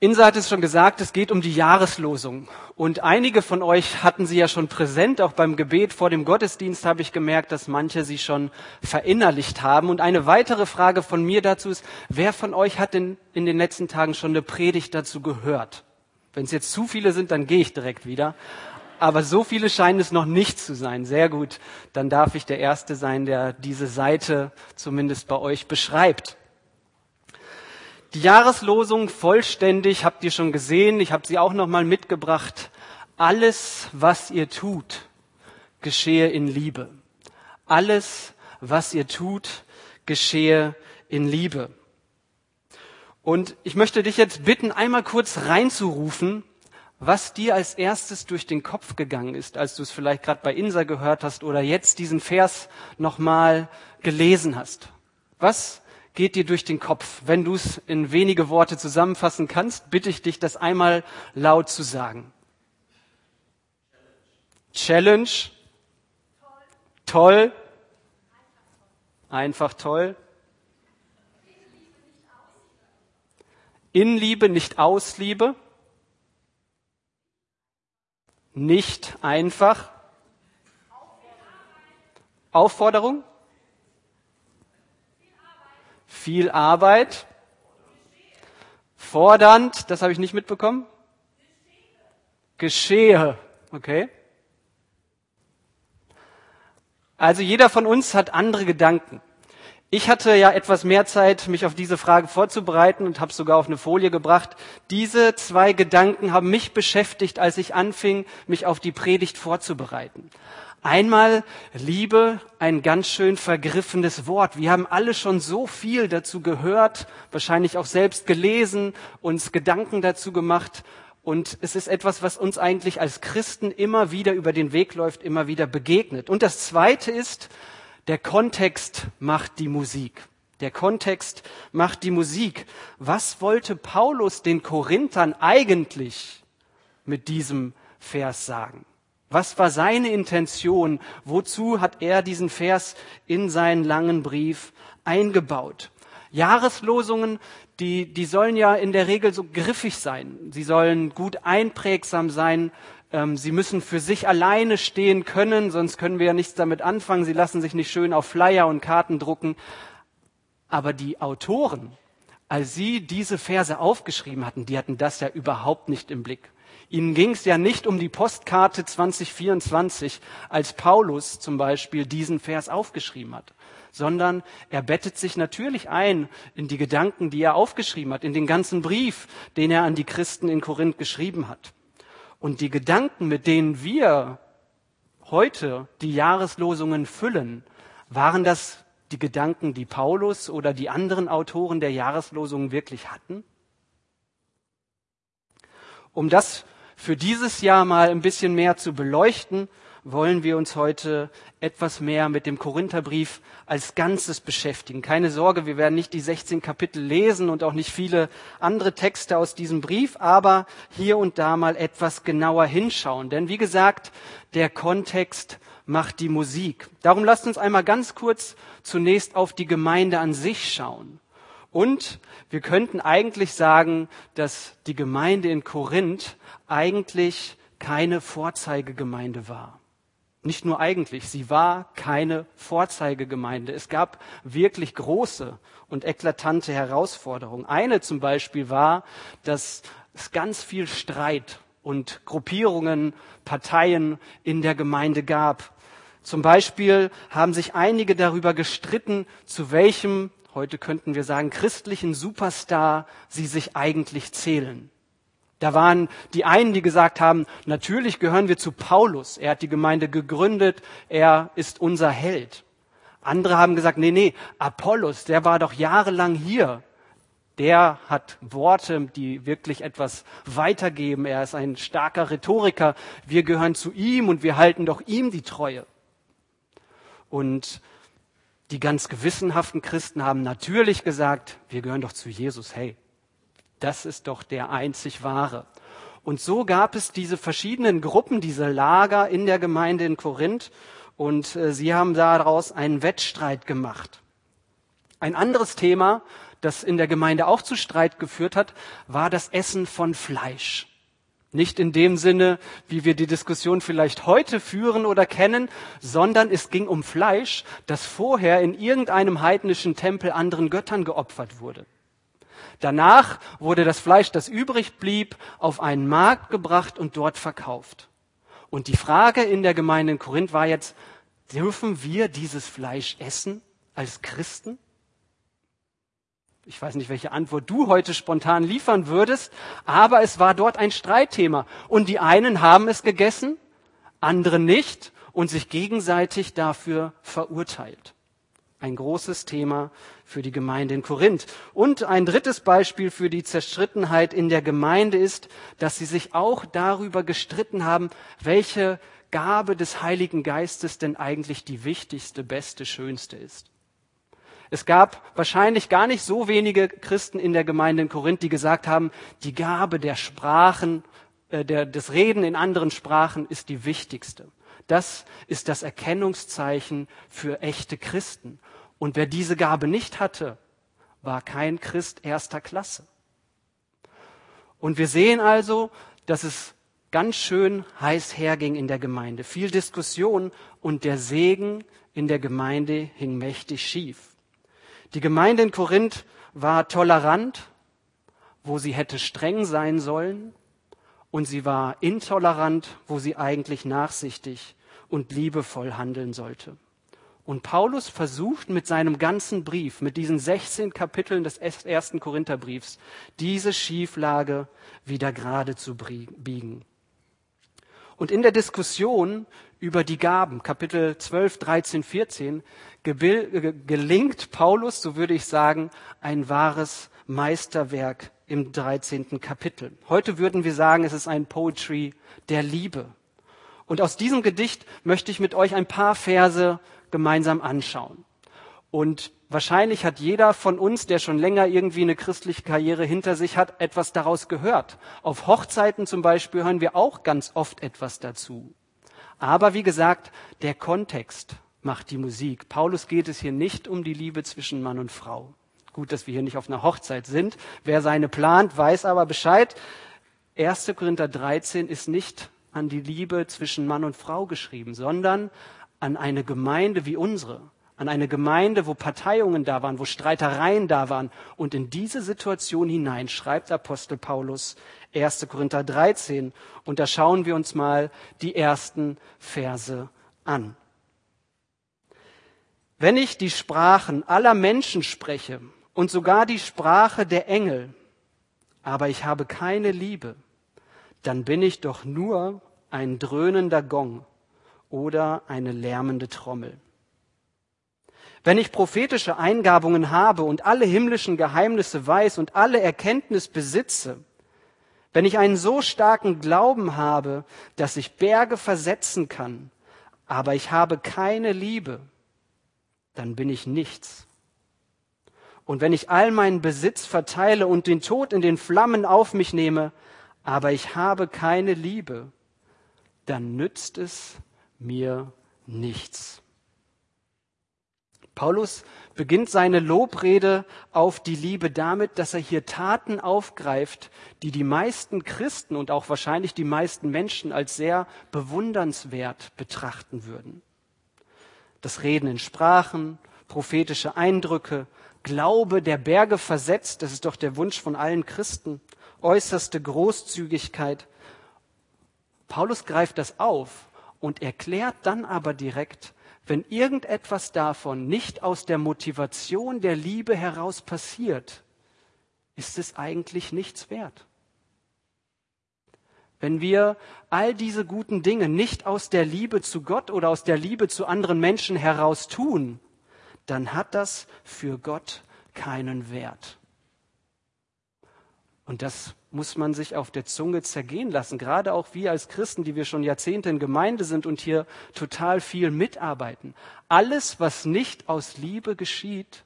Insa hat es schon gesagt, es geht um die Jahreslosung. Und einige von euch hatten sie ja schon präsent. Auch beim Gebet vor dem Gottesdienst habe ich gemerkt, dass manche sie schon verinnerlicht haben. Und eine weitere Frage von mir dazu ist, wer von euch hat denn in den letzten Tagen schon eine Predigt dazu gehört? Wenn es jetzt zu viele sind, dann gehe ich direkt wieder. Aber so viele scheinen es noch nicht zu sein. Sehr gut. Dann darf ich der Erste sein, der diese Seite zumindest bei euch beschreibt. Die Jahreslosung vollständig habt ihr schon gesehen. Ich habe sie auch noch mal mitgebracht. Alles, was ihr tut, geschehe in Liebe. Alles, was ihr tut, geschehe in Liebe. Und ich möchte dich jetzt bitten, einmal kurz reinzurufen, was dir als erstes durch den Kopf gegangen ist, als du es vielleicht gerade bei Insa gehört hast oder jetzt diesen Vers nochmal gelesen hast. Was geht dir durch den Kopf? Wenn du es in wenige Worte zusammenfassen kannst, bitte ich dich, das einmal laut zu sagen. Challenge. Toll. Einfach toll. In Liebe, nicht aus Liebe. Nicht einfach. Aufforderung viel Arbeit, fordernd, das habe ich nicht mitbekommen. Geschehe, okay. Also jeder von uns hat andere Gedanken. Ich hatte ja etwas mehr Zeit, mich auf diese Frage vorzubereiten und habe sogar auf eine Folie gebracht. Diese zwei Gedanken haben mich beschäftigt, als ich anfing, mich auf die Predigt vorzubereiten. Einmal Liebe, ein ganz schön vergriffenes Wort. Wir haben alle schon so viel dazu gehört, wahrscheinlich auch selbst gelesen, uns Gedanken dazu gemacht. Und es ist etwas, was uns eigentlich als Christen immer wieder über den Weg läuft, immer wieder begegnet. Und das Zweite ist, der Kontext macht die Musik. Der Kontext macht die Musik. Was wollte Paulus den Korinthern eigentlich mit diesem Vers sagen? Was war seine Intention? Wozu hat er diesen Vers in seinen langen Brief eingebaut? Jahreslosungen, die, die sollen ja in der Regel so griffig sein. Sie sollen gut einprägsam sein. Ähm, sie müssen für sich alleine stehen können, sonst können wir ja nichts damit anfangen. Sie lassen sich nicht schön auf Flyer und Karten drucken. Aber die Autoren, als sie diese Verse aufgeschrieben hatten, die hatten das ja überhaupt nicht im Blick. Ihnen ging es ja nicht um die Postkarte 2024, als Paulus zum Beispiel diesen Vers aufgeschrieben hat, sondern er bettet sich natürlich ein in die Gedanken, die er aufgeschrieben hat, in den ganzen Brief, den er an die Christen in Korinth geschrieben hat. Und die Gedanken, mit denen wir heute die Jahreslosungen füllen, waren das die Gedanken, die Paulus oder die anderen Autoren der Jahreslosungen wirklich hatten? Um das für dieses Jahr mal ein bisschen mehr zu beleuchten, wollen wir uns heute etwas mehr mit dem Korintherbrief als Ganzes beschäftigen. Keine Sorge, wir werden nicht die 16 Kapitel lesen und auch nicht viele andere Texte aus diesem Brief, aber hier und da mal etwas genauer hinschauen. Denn wie gesagt, der Kontext macht die Musik. Darum lasst uns einmal ganz kurz zunächst auf die Gemeinde an sich schauen. Und wir könnten eigentlich sagen, dass die Gemeinde in Korinth eigentlich keine Vorzeigegemeinde war. Nicht nur eigentlich, sie war keine Vorzeigegemeinde. Es gab wirklich große und eklatante Herausforderungen. Eine zum Beispiel war, dass es ganz viel Streit und Gruppierungen, Parteien in der Gemeinde gab. Zum Beispiel haben sich einige darüber gestritten, zu welchem, heute könnten wir sagen, christlichen Superstar sie sich eigentlich zählen. Da waren die einen, die gesagt haben, natürlich gehören wir zu Paulus. Er hat die Gemeinde gegründet. Er ist unser Held. Andere haben gesagt, nee, nee, Apollos, der war doch jahrelang hier. Der hat Worte, die wirklich etwas weitergeben. Er ist ein starker Rhetoriker. Wir gehören zu ihm und wir halten doch ihm die Treue. Und die ganz gewissenhaften Christen haben natürlich gesagt, wir gehören doch zu Jesus. Hey, das ist doch der einzig wahre. Und so gab es diese verschiedenen Gruppen, diese Lager in der Gemeinde in Korinth und äh, sie haben daraus einen Wettstreit gemacht. Ein anderes Thema, das in der Gemeinde auch zu Streit geführt hat, war das Essen von Fleisch. Nicht in dem Sinne, wie wir die Diskussion vielleicht heute führen oder kennen, sondern es ging um Fleisch, das vorher in irgendeinem heidnischen Tempel anderen Göttern geopfert wurde. Danach wurde das Fleisch, das übrig blieb, auf einen Markt gebracht und dort verkauft. Und die Frage in der Gemeinde in Korinth war jetzt, dürfen wir dieses Fleisch essen als Christen? Ich weiß nicht, welche Antwort du heute spontan liefern würdest, aber es war dort ein Streitthema. Und die einen haben es gegessen, andere nicht und sich gegenseitig dafür verurteilt. Ein großes Thema für die Gemeinde in Korinth. Und ein drittes Beispiel für die Zerstrittenheit in der Gemeinde ist, dass sie sich auch darüber gestritten haben, welche Gabe des Heiligen Geistes denn eigentlich die wichtigste, beste, schönste ist. Es gab wahrscheinlich gar nicht so wenige Christen in der Gemeinde in Korinth, die gesagt haben, die Gabe der Sprachen, äh, der, des Reden in anderen Sprachen ist die wichtigste. Das ist das Erkennungszeichen für echte Christen. Und wer diese Gabe nicht hatte, war kein Christ erster Klasse. Und wir sehen also, dass es ganz schön heiß herging in der Gemeinde. Viel Diskussion und der Segen in der Gemeinde hing mächtig schief. Die Gemeinde in Korinth war tolerant, wo sie hätte streng sein sollen, und sie war intolerant, wo sie eigentlich nachsichtig und liebevoll handeln sollte. Und Paulus versucht mit seinem ganzen Brief, mit diesen 16 Kapiteln des ersten Korintherbriefs, diese Schieflage wieder gerade zu biegen. Und in der Diskussion über die Gaben, Kapitel 12, 13, 14, gelingt Paulus, so würde ich sagen, ein wahres Meisterwerk im 13. Kapitel. Heute würden wir sagen, es ist ein Poetry der Liebe. Und aus diesem Gedicht möchte ich mit euch ein paar Verse gemeinsam anschauen. Und wahrscheinlich hat jeder von uns, der schon länger irgendwie eine christliche Karriere hinter sich hat, etwas daraus gehört. Auf Hochzeiten zum Beispiel hören wir auch ganz oft etwas dazu. Aber wie gesagt, der Kontext macht die Musik. Paulus geht es hier nicht um die Liebe zwischen Mann und Frau. Gut, dass wir hier nicht auf einer Hochzeit sind. Wer seine plant, weiß aber Bescheid. 1. Korinther 13 ist nicht an die Liebe zwischen Mann und Frau geschrieben, sondern an eine Gemeinde wie unsere, an eine Gemeinde, wo Parteiungen da waren, wo Streitereien da waren. Und in diese Situation hinein schreibt Apostel Paulus 1. Korinther 13. Und da schauen wir uns mal die ersten Verse an. Wenn ich die Sprachen aller Menschen spreche und sogar die Sprache der Engel, aber ich habe keine Liebe, dann bin ich doch nur ein dröhnender Gong oder eine lärmende Trommel. Wenn ich prophetische Eingabungen habe und alle himmlischen Geheimnisse weiß und alle Erkenntnis besitze, wenn ich einen so starken Glauben habe, dass ich Berge versetzen kann, aber ich habe keine Liebe, dann bin ich nichts. Und wenn ich all meinen Besitz verteile und den Tod in den Flammen auf mich nehme, aber ich habe keine Liebe, dann nützt es mir nichts. Paulus beginnt seine Lobrede auf die Liebe damit, dass er hier Taten aufgreift, die die meisten Christen und auch wahrscheinlich die meisten Menschen als sehr bewundernswert betrachten würden. Das Reden in Sprachen, prophetische Eindrücke, Glaube der Berge versetzt, das ist doch der Wunsch von allen Christen, äußerste Großzügigkeit. Paulus greift das auf und erklärt dann aber direkt, wenn irgendetwas davon nicht aus der Motivation der Liebe heraus passiert, ist es eigentlich nichts wert. Wenn wir all diese guten Dinge nicht aus der Liebe zu Gott oder aus der Liebe zu anderen Menschen heraus tun, dann hat das für Gott keinen Wert. Und das muss man sich auf der Zunge zergehen lassen. Gerade auch wir als Christen, die wir schon Jahrzehnte in Gemeinde sind und hier total viel mitarbeiten. Alles, was nicht aus Liebe geschieht,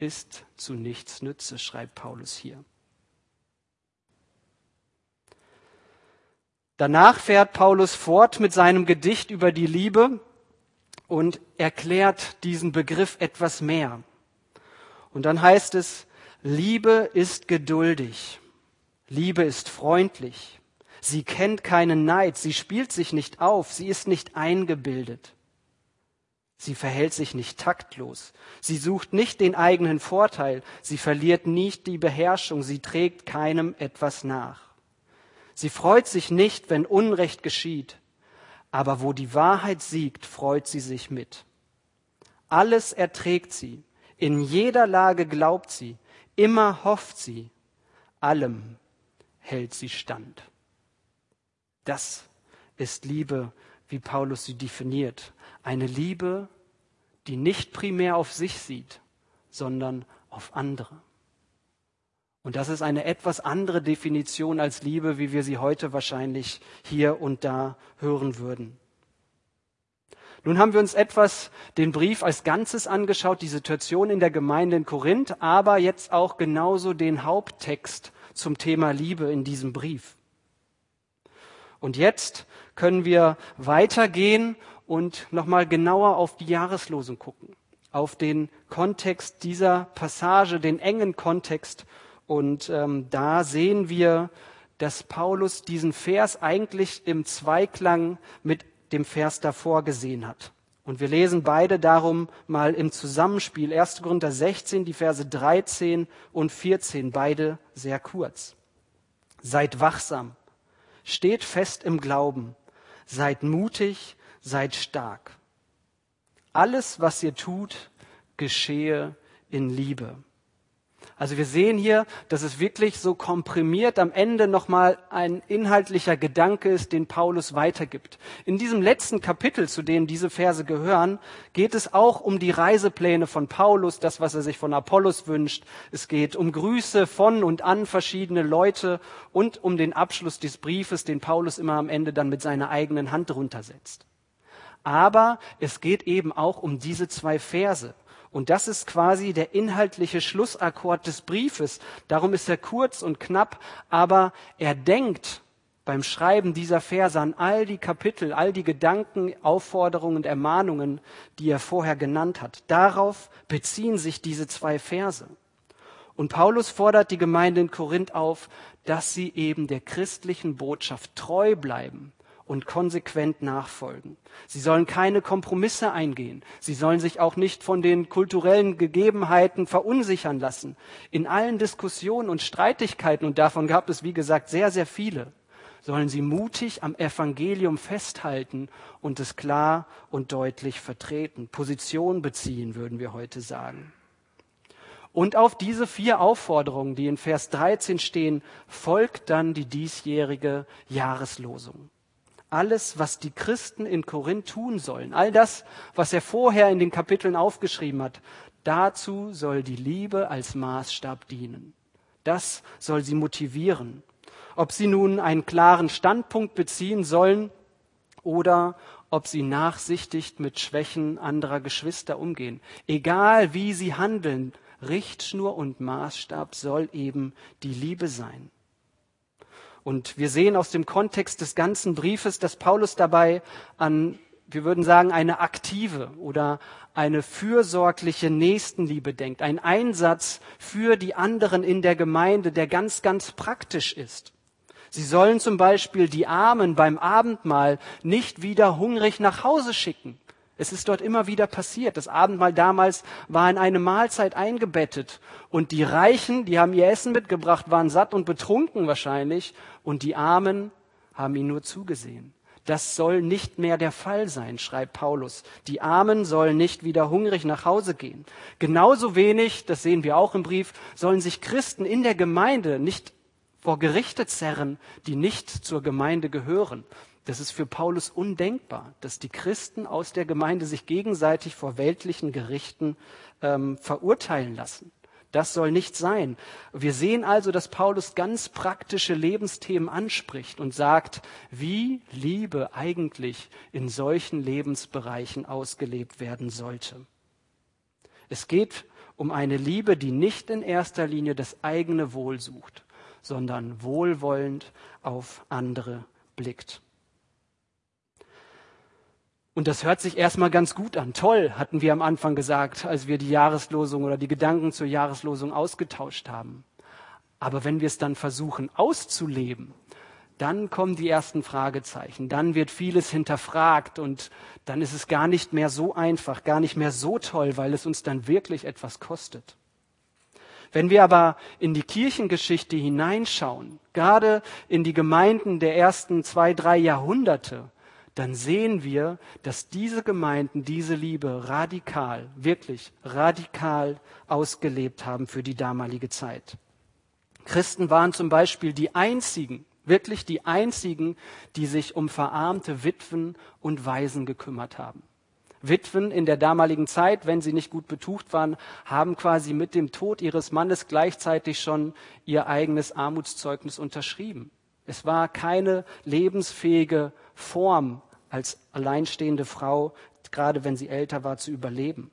ist zu nichts Nütze, schreibt Paulus hier. Danach fährt Paulus fort mit seinem Gedicht über die Liebe und erklärt diesen Begriff etwas mehr. Und dann heißt es, Liebe ist geduldig, Liebe ist freundlich, sie kennt keinen Neid, sie spielt sich nicht auf, sie ist nicht eingebildet. Sie verhält sich nicht taktlos. Sie sucht nicht den eigenen Vorteil. Sie verliert nicht die Beherrschung. Sie trägt keinem etwas nach. Sie freut sich nicht, wenn Unrecht geschieht. Aber wo die Wahrheit siegt, freut sie sich mit. Alles erträgt sie. In jeder Lage glaubt sie. Immer hofft sie. Allem hält sie stand. Das ist Liebe, wie Paulus sie definiert. Eine Liebe, die nicht primär auf sich sieht, sondern auf andere. Und das ist eine etwas andere Definition als Liebe, wie wir sie heute wahrscheinlich hier und da hören würden. Nun haben wir uns etwas den Brief als Ganzes angeschaut, die Situation in der Gemeinde in Korinth, aber jetzt auch genauso den Haupttext zum Thema Liebe in diesem Brief. Und jetzt können wir weitergehen und nochmal genauer auf die Jahreslosung gucken, auf den Kontext dieser Passage, den engen Kontext. Und ähm, da sehen wir, dass Paulus diesen Vers eigentlich im Zweiklang mit dem Vers davor gesehen hat. Und wir lesen beide darum mal im Zusammenspiel. 1. Korinther 16, die Verse 13 und 14, beide sehr kurz. Seid wachsam, steht fest im Glauben, seid mutig, seid stark. Alles, was ihr tut, geschehe in Liebe. Also wir sehen hier, dass es wirklich so komprimiert am Ende nochmal ein inhaltlicher Gedanke ist, den Paulus weitergibt. In diesem letzten Kapitel, zu dem diese Verse gehören, geht es auch um die Reisepläne von Paulus, das, was er sich von Apollos wünscht. Es geht um Grüße von und an verschiedene Leute und um den Abschluss des Briefes, den Paulus immer am Ende dann mit seiner eigenen Hand runtersetzt. Aber es geht eben auch um diese zwei Verse. Und das ist quasi der inhaltliche Schlussakkord des Briefes. Darum ist er kurz und knapp, aber er denkt beim Schreiben dieser Verse an all die Kapitel, all die Gedanken, Aufforderungen und Ermahnungen, die er vorher genannt hat. Darauf beziehen sich diese zwei Verse. Und Paulus fordert die Gemeinde in Korinth auf, dass sie eben der christlichen Botschaft treu bleiben und konsequent nachfolgen. Sie sollen keine Kompromisse eingehen. Sie sollen sich auch nicht von den kulturellen Gegebenheiten verunsichern lassen. In allen Diskussionen und Streitigkeiten, und davon gab es, wie gesagt, sehr, sehr viele, sollen sie mutig am Evangelium festhalten und es klar und deutlich vertreten. Position beziehen, würden wir heute sagen. Und auf diese vier Aufforderungen, die in Vers 13 stehen, folgt dann die diesjährige Jahreslosung alles, was die Christen in Korinth tun sollen, all das, was er vorher in den Kapiteln aufgeschrieben hat, dazu soll die Liebe als Maßstab dienen. Das soll sie motivieren. Ob sie nun einen klaren Standpunkt beziehen sollen oder ob sie nachsichtig mit Schwächen anderer Geschwister umgehen. Egal wie sie handeln, Richtschnur und Maßstab soll eben die Liebe sein. Und wir sehen aus dem Kontext des ganzen Briefes, dass Paulus dabei an, wir würden sagen, eine aktive oder eine fürsorgliche Nächstenliebe denkt, ein Einsatz für die anderen in der Gemeinde, der ganz, ganz praktisch ist. Sie sollen zum Beispiel die Armen beim Abendmahl nicht wieder hungrig nach Hause schicken, es ist dort immer wieder passiert. Das Abendmahl damals war in eine Mahlzeit eingebettet. Und die Reichen, die haben ihr Essen mitgebracht, waren satt und betrunken wahrscheinlich. Und die Armen haben ihnen nur zugesehen. Das soll nicht mehr der Fall sein, schreibt Paulus. Die Armen sollen nicht wieder hungrig nach Hause gehen. Genauso wenig, das sehen wir auch im Brief, sollen sich Christen in der Gemeinde nicht vor Gerichte zerren, die nicht zur Gemeinde gehören. Das ist für Paulus undenkbar, dass die Christen aus der Gemeinde sich gegenseitig vor weltlichen Gerichten ähm, verurteilen lassen. Das soll nicht sein. Wir sehen also, dass Paulus ganz praktische Lebensthemen anspricht und sagt, wie Liebe eigentlich in solchen Lebensbereichen ausgelebt werden sollte. Es geht um eine Liebe, die nicht in erster Linie das eigene Wohl sucht, sondern wohlwollend auf andere blickt. Und das hört sich erstmal ganz gut an. Toll, hatten wir am Anfang gesagt, als wir die Jahreslosung oder die Gedanken zur Jahreslosung ausgetauscht haben. Aber wenn wir es dann versuchen auszuleben, dann kommen die ersten Fragezeichen, dann wird vieles hinterfragt und dann ist es gar nicht mehr so einfach, gar nicht mehr so toll, weil es uns dann wirklich etwas kostet. Wenn wir aber in die Kirchengeschichte hineinschauen, gerade in die Gemeinden der ersten zwei, drei Jahrhunderte, dann sehen wir, dass diese Gemeinden diese Liebe radikal, wirklich radikal ausgelebt haben für die damalige Zeit. Christen waren zum Beispiel die einzigen, wirklich die einzigen, die sich um verarmte Witwen und Waisen gekümmert haben. Witwen in der damaligen Zeit, wenn sie nicht gut betucht waren, haben quasi mit dem Tod ihres Mannes gleichzeitig schon ihr eigenes Armutszeugnis unterschrieben. Es war keine lebensfähige Form als alleinstehende Frau, gerade wenn sie älter war, zu überleben.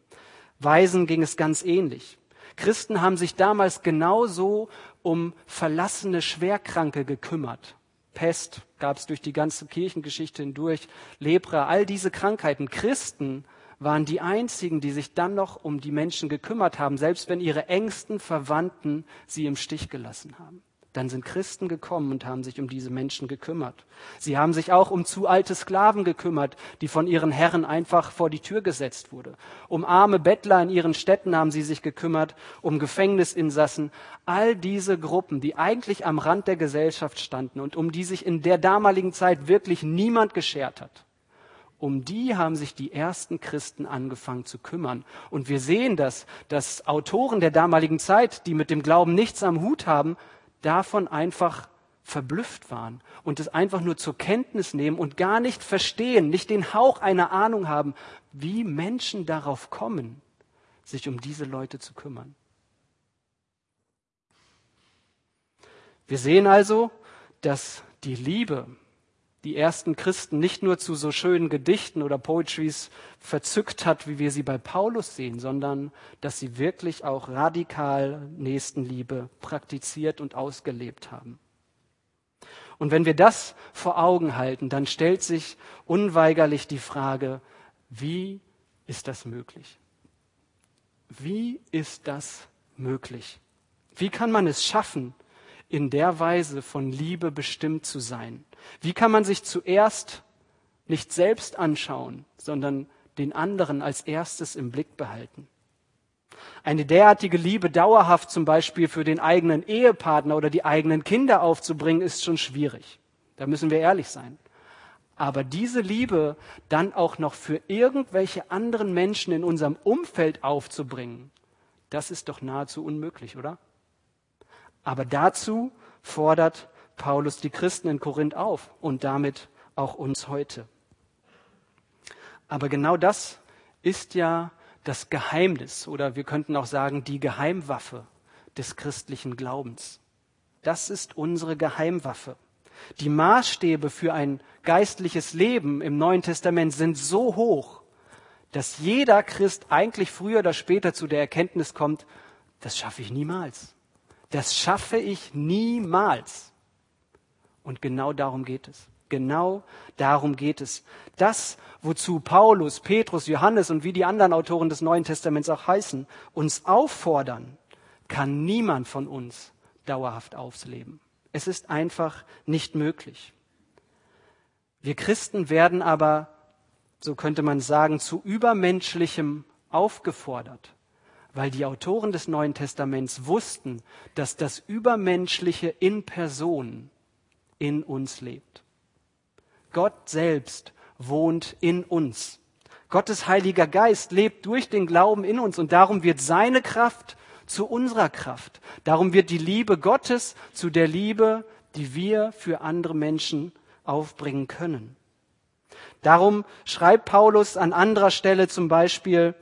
Waisen ging es ganz ähnlich. Christen haben sich damals genauso um verlassene Schwerkranke gekümmert. Pest gab es durch die ganze Kirchengeschichte hindurch, Lepra, all diese Krankheiten. Christen waren die einzigen, die sich dann noch um die Menschen gekümmert haben, selbst wenn ihre engsten Verwandten sie im Stich gelassen haben. Dann sind Christen gekommen und haben sich um diese Menschen gekümmert. Sie haben sich auch um zu alte Sklaven gekümmert, die von ihren Herren einfach vor die Tür gesetzt wurde. Um arme Bettler in ihren Städten haben sie sich gekümmert, um Gefängnisinsassen. All diese Gruppen, die eigentlich am Rand der Gesellschaft standen und um die sich in der damaligen Zeit wirklich niemand geschert hat. Um die haben sich die ersten Christen angefangen zu kümmern. Und wir sehen das, dass Autoren der damaligen Zeit, die mit dem Glauben nichts am Hut haben, davon einfach verblüfft waren und es einfach nur zur Kenntnis nehmen und gar nicht verstehen, nicht den Hauch einer Ahnung haben, wie Menschen darauf kommen, sich um diese Leute zu kümmern. Wir sehen also, dass die Liebe die ersten Christen nicht nur zu so schönen Gedichten oder Poetries verzückt hat, wie wir sie bei Paulus sehen, sondern dass sie wirklich auch radikal Nächstenliebe praktiziert und ausgelebt haben. Und wenn wir das vor Augen halten, dann stellt sich unweigerlich die Frage, wie ist das möglich? Wie ist das möglich? Wie kann man es schaffen, in der Weise von Liebe bestimmt zu sein? Wie kann man sich zuerst nicht selbst anschauen, sondern den anderen als erstes im Blick behalten? Eine derartige Liebe dauerhaft zum Beispiel für den eigenen Ehepartner oder die eigenen Kinder aufzubringen, ist schon schwierig. Da müssen wir ehrlich sein. Aber diese Liebe dann auch noch für irgendwelche anderen Menschen in unserem Umfeld aufzubringen, das ist doch nahezu unmöglich, oder? Aber dazu fordert Paulus die Christen in Korinth auf und damit auch uns heute. Aber genau das ist ja das Geheimnis oder wir könnten auch sagen die Geheimwaffe des christlichen Glaubens. Das ist unsere Geheimwaffe. Die Maßstäbe für ein geistliches Leben im Neuen Testament sind so hoch, dass jeder Christ eigentlich früher oder später zu der Erkenntnis kommt, das schaffe ich niemals. Das schaffe ich niemals. Und genau darum geht es. Genau darum geht es. Das, wozu Paulus, Petrus, Johannes und wie die anderen Autoren des Neuen Testaments auch heißen, uns auffordern, kann niemand von uns dauerhaft ausleben. Es ist einfach nicht möglich. Wir Christen werden aber, so könnte man sagen, zu übermenschlichem aufgefordert, weil die Autoren des Neuen Testaments wussten, dass das Übermenschliche in Person in uns lebt. Gott selbst wohnt in uns. Gottes Heiliger Geist lebt durch den Glauben in uns und darum wird seine Kraft zu unserer Kraft. Darum wird die Liebe Gottes zu der Liebe, die wir für andere Menschen aufbringen können. Darum schreibt Paulus an anderer Stelle zum Beispiel,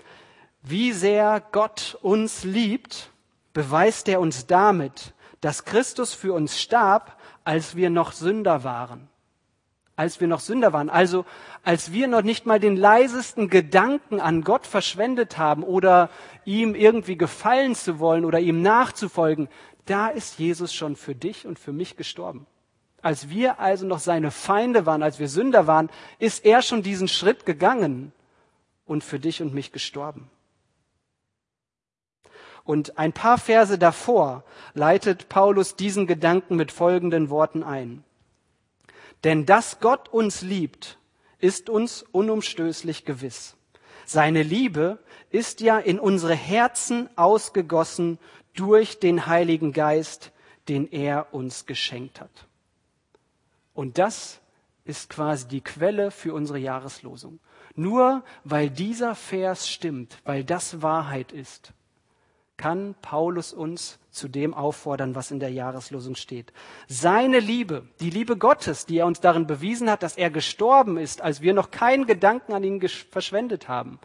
wie sehr Gott uns liebt, beweist er uns damit, dass Christus für uns starb, als wir noch Sünder waren. Als wir noch Sünder waren. Also als wir noch nicht mal den leisesten Gedanken an Gott verschwendet haben oder ihm irgendwie gefallen zu wollen oder ihm nachzufolgen, da ist Jesus schon für dich und für mich gestorben. Als wir also noch seine Feinde waren, als wir Sünder waren, ist er schon diesen Schritt gegangen und für dich und mich gestorben. Und ein paar Verse davor leitet Paulus diesen Gedanken mit folgenden Worten ein. Denn dass Gott uns liebt, ist uns unumstößlich gewiss. Seine Liebe ist ja in unsere Herzen ausgegossen durch den Heiligen Geist, den er uns geschenkt hat. Und das ist quasi die Quelle für unsere Jahreslosung. Nur weil dieser Vers stimmt, weil das Wahrheit ist, kann Paulus uns zu dem auffordern, was in der Jahreslosung steht. Seine Liebe, die Liebe Gottes, die er uns darin bewiesen hat, dass er gestorben ist, als wir noch keinen Gedanken an ihn verschwendet haben,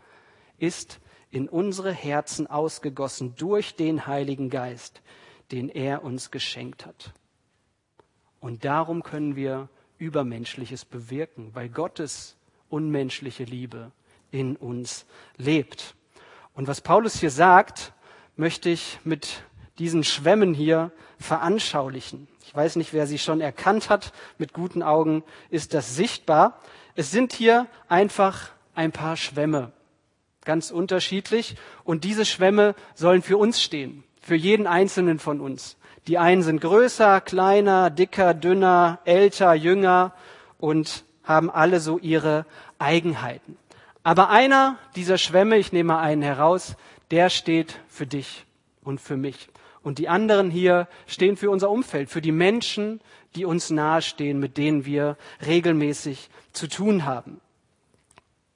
ist in unsere Herzen ausgegossen durch den Heiligen Geist, den er uns geschenkt hat. Und darum können wir Übermenschliches bewirken, weil Gottes unmenschliche Liebe in uns lebt. Und was Paulus hier sagt, möchte ich mit diesen Schwämmen hier veranschaulichen. Ich weiß nicht, wer sie schon erkannt hat. Mit guten Augen ist das sichtbar. Es sind hier einfach ein paar Schwämme. Ganz unterschiedlich. Und diese Schwämme sollen für uns stehen. Für jeden einzelnen von uns. Die einen sind größer, kleiner, dicker, dünner, älter, jünger und haben alle so ihre Eigenheiten. Aber einer dieser Schwämme, ich nehme einen heraus, der steht für dich und für mich. Und die anderen hier stehen für unser Umfeld, für die Menschen, die uns nahestehen, mit denen wir regelmäßig zu tun haben.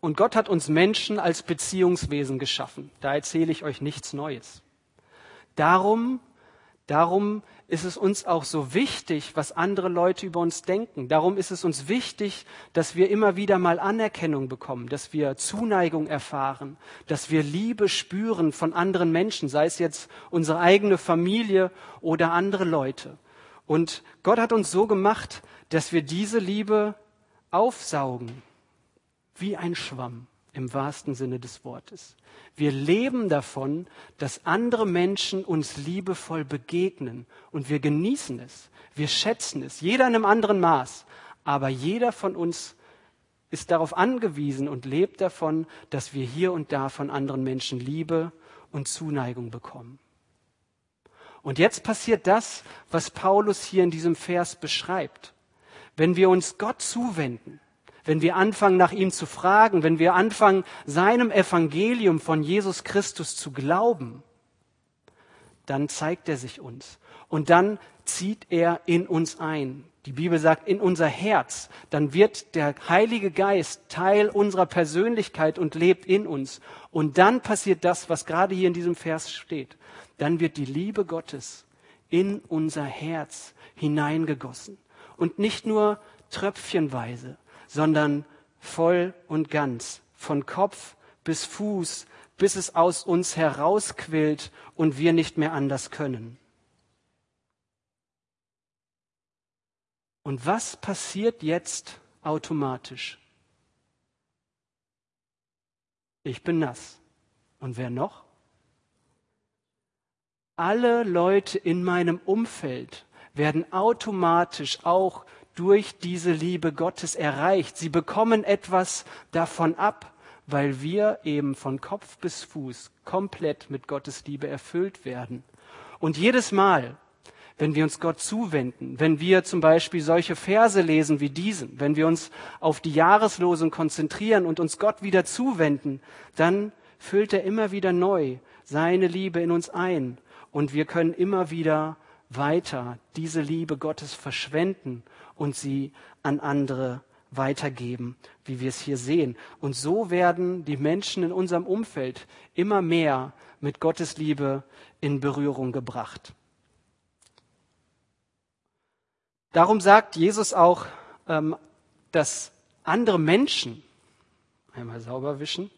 Und Gott hat uns Menschen als Beziehungswesen geschaffen. Da erzähle ich euch nichts Neues. Darum Darum ist es uns auch so wichtig, was andere Leute über uns denken. Darum ist es uns wichtig, dass wir immer wieder mal Anerkennung bekommen, dass wir Zuneigung erfahren, dass wir Liebe spüren von anderen Menschen, sei es jetzt unsere eigene Familie oder andere Leute. Und Gott hat uns so gemacht, dass wir diese Liebe aufsaugen, wie ein Schwamm im wahrsten Sinne des Wortes. Wir leben davon, dass andere Menschen uns liebevoll begegnen und wir genießen es, wir schätzen es, jeder in einem anderen Maß, aber jeder von uns ist darauf angewiesen und lebt davon, dass wir hier und da von anderen Menschen Liebe und Zuneigung bekommen. Und jetzt passiert das, was Paulus hier in diesem Vers beschreibt. Wenn wir uns Gott zuwenden, wenn wir anfangen, nach ihm zu fragen, wenn wir anfangen, seinem Evangelium von Jesus Christus zu glauben, dann zeigt er sich uns. Und dann zieht er in uns ein. Die Bibel sagt, in unser Herz. Dann wird der Heilige Geist Teil unserer Persönlichkeit und lebt in uns. Und dann passiert das, was gerade hier in diesem Vers steht. Dann wird die Liebe Gottes in unser Herz hineingegossen. Und nicht nur tröpfchenweise, sondern voll und ganz, von Kopf bis Fuß, bis es aus uns herausquillt und wir nicht mehr anders können. Und was passiert jetzt automatisch? Ich bin nass. Und wer noch? Alle Leute in meinem Umfeld werden automatisch auch durch diese Liebe Gottes erreicht. Sie bekommen etwas davon ab, weil wir eben von Kopf bis Fuß komplett mit Gottes Liebe erfüllt werden. Und jedes Mal, wenn wir uns Gott zuwenden, wenn wir zum Beispiel solche Verse lesen wie diesen, wenn wir uns auf die Jahreslosung konzentrieren und uns Gott wieder zuwenden, dann füllt er immer wieder neu seine Liebe in uns ein und wir können immer wieder weiter diese Liebe Gottes verschwenden und sie an andere weitergeben, wie wir es hier sehen. Und so werden die Menschen in unserem Umfeld immer mehr mit Gottes Liebe in Berührung gebracht. Darum sagt Jesus auch, ähm, dass andere Menschen, einmal sauber wischen,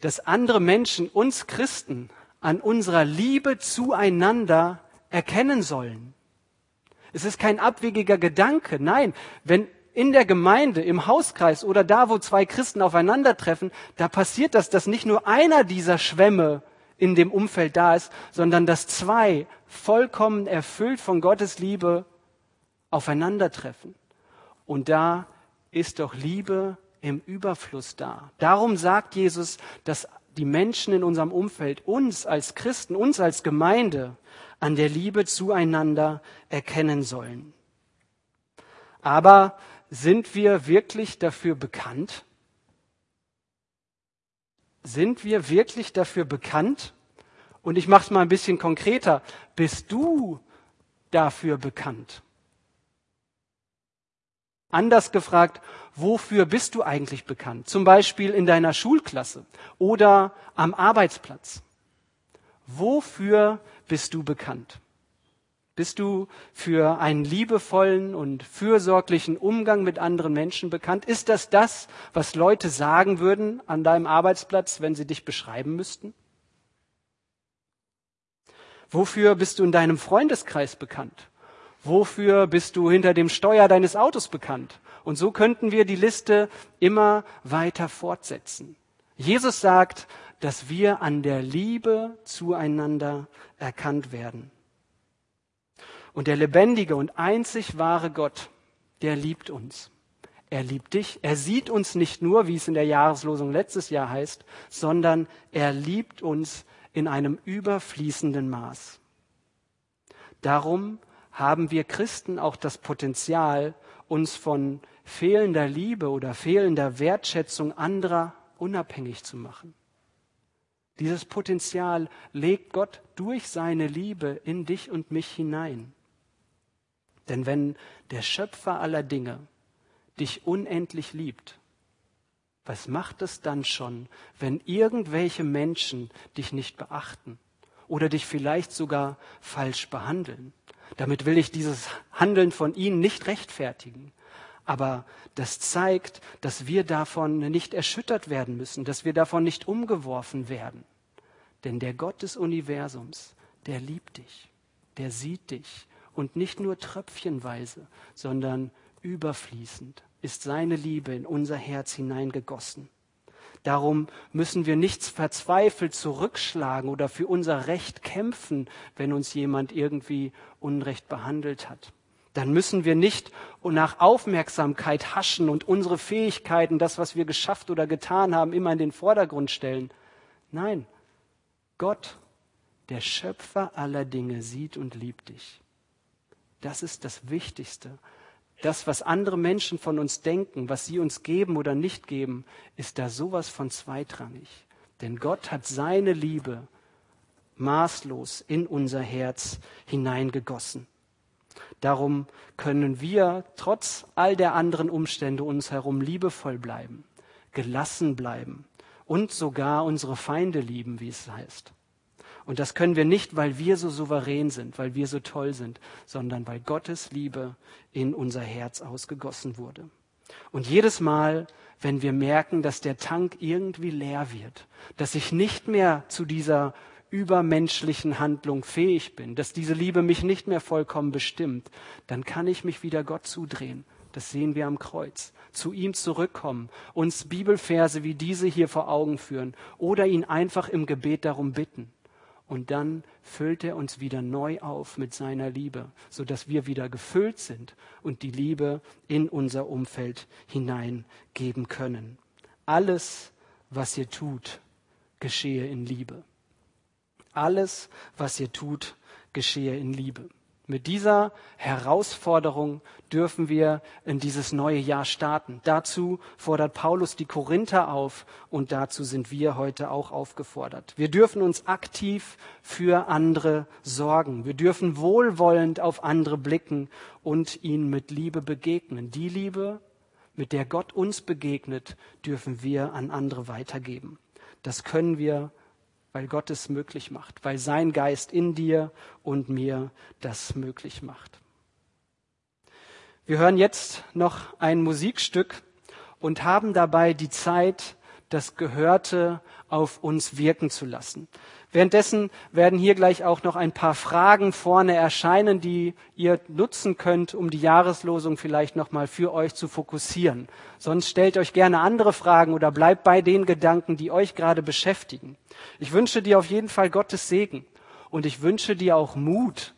dass andere Menschen uns Christen an unserer Liebe zueinander erkennen sollen. Es ist kein abwegiger Gedanke. Nein, wenn in der Gemeinde, im Hauskreis oder da, wo zwei Christen aufeinandertreffen, da passiert das, dass nicht nur einer dieser Schwämme in dem Umfeld da ist, sondern dass zwei vollkommen erfüllt von Gottes Liebe aufeinandertreffen. Und da ist doch Liebe im Überfluss da. Darum sagt Jesus, dass die Menschen in unserem Umfeld uns als Christen, uns als Gemeinde an der Liebe zueinander erkennen sollen. Aber sind wir wirklich dafür bekannt? Sind wir wirklich dafür bekannt? Und ich mache es mal ein bisschen konkreter. Bist du dafür bekannt? Anders gefragt, wofür bist du eigentlich bekannt? Zum Beispiel in deiner Schulklasse oder am Arbeitsplatz. Wofür bist du bekannt? Bist du für einen liebevollen und fürsorglichen Umgang mit anderen Menschen bekannt? Ist das das, was Leute sagen würden an deinem Arbeitsplatz, wenn sie dich beschreiben müssten? Wofür bist du in deinem Freundeskreis bekannt? Wofür bist du hinter dem Steuer deines Autos bekannt? Und so könnten wir die Liste immer weiter fortsetzen. Jesus sagt, dass wir an der Liebe zueinander erkannt werden. Und der lebendige und einzig wahre Gott, der liebt uns. Er liebt dich. Er sieht uns nicht nur, wie es in der Jahreslosung letztes Jahr heißt, sondern er liebt uns in einem überfließenden Maß. Darum haben wir Christen auch das Potenzial, uns von fehlender Liebe oder fehlender Wertschätzung anderer unabhängig zu machen. Dieses Potenzial legt Gott durch seine Liebe in dich und mich hinein. Denn wenn der Schöpfer aller Dinge dich unendlich liebt, was macht es dann schon, wenn irgendwelche Menschen dich nicht beachten oder dich vielleicht sogar falsch behandeln? Damit will ich dieses Handeln von ihnen nicht rechtfertigen. Aber das zeigt, dass wir davon nicht erschüttert werden müssen, dass wir davon nicht umgeworfen werden. Denn der Gott des Universums, der liebt dich, der sieht dich und nicht nur tröpfchenweise, sondern überfließend ist seine Liebe in unser Herz hineingegossen. Darum müssen wir nichts verzweifelt zurückschlagen oder für unser Recht kämpfen, wenn uns jemand irgendwie Unrecht behandelt hat. Dann müssen wir nicht nach Aufmerksamkeit haschen und unsere Fähigkeiten, das, was wir geschafft oder getan haben, immer in den Vordergrund stellen. Nein, Gott, der Schöpfer aller Dinge, sieht und liebt dich. Das ist das Wichtigste. Das, was andere Menschen von uns denken, was sie uns geben oder nicht geben, ist da sowas von zweitrangig. Denn Gott hat seine Liebe maßlos in unser Herz hineingegossen. Darum können wir trotz all der anderen Umstände uns herum liebevoll bleiben, gelassen bleiben und sogar unsere Feinde lieben, wie es heißt. Und das können wir nicht, weil wir so souverän sind, weil wir so toll sind, sondern weil Gottes Liebe in unser Herz ausgegossen wurde. Und jedes Mal, wenn wir merken, dass der Tank irgendwie leer wird, dass ich nicht mehr zu dieser übermenschlichen Handlung fähig bin, dass diese Liebe mich nicht mehr vollkommen bestimmt, dann kann ich mich wieder Gott zudrehen. Das sehen wir am Kreuz. Zu ihm zurückkommen, uns Bibelverse wie diese hier vor Augen führen oder ihn einfach im Gebet darum bitten. Und dann füllt er uns wieder neu auf mit seiner Liebe, sodass wir wieder gefüllt sind und die Liebe in unser Umfeld hineingeben können. Alles, was ihr tut, geschehe in Liebe. Alles, was ihr tut, geschehe in Liebe. Mit dieser Herausforderung dürfen wir in dieses neue Jahr starten. Dazu fordert Paulus die Korinther auf und dazu sind wir heute auch aufgefordert. Wir dürfen uns aktiv für andere sorgen. Wir dürfen wohlwollend auf andere blicken und ihnen mit Liebe begegnen. Die Liebe, mit der Gott uns begegnet, dürfen wir an andere weitergeben. Das können wir weil Gott es möglich macht, weil sein Geist in dir und mir das möglich macht. Wir hören jetzt noch ein Musikstück und haben dabei die Zeit, das Gehörte auf uns wirken zu lassen. Währenddessen werden hier gleich auch noch ein paar Fragen vorne erscheinen, die ihr nutzen könnt, um die Jahreslosung vielleicht nochmal für euch zu fokussieren. Sonst stellt euch gerne andere Fragen oder bleibt bei den Gedanken, die euch gerade beschäftigen. Ich wünsche dir auf jeden Fall Gottes Segen und ich wünsche dir auch Mut,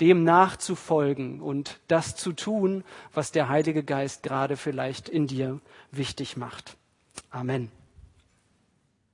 dem nachzufolgen und das zu tun, was der Heilige Geist gerade vielleicht in dir wichtig macht. Amen.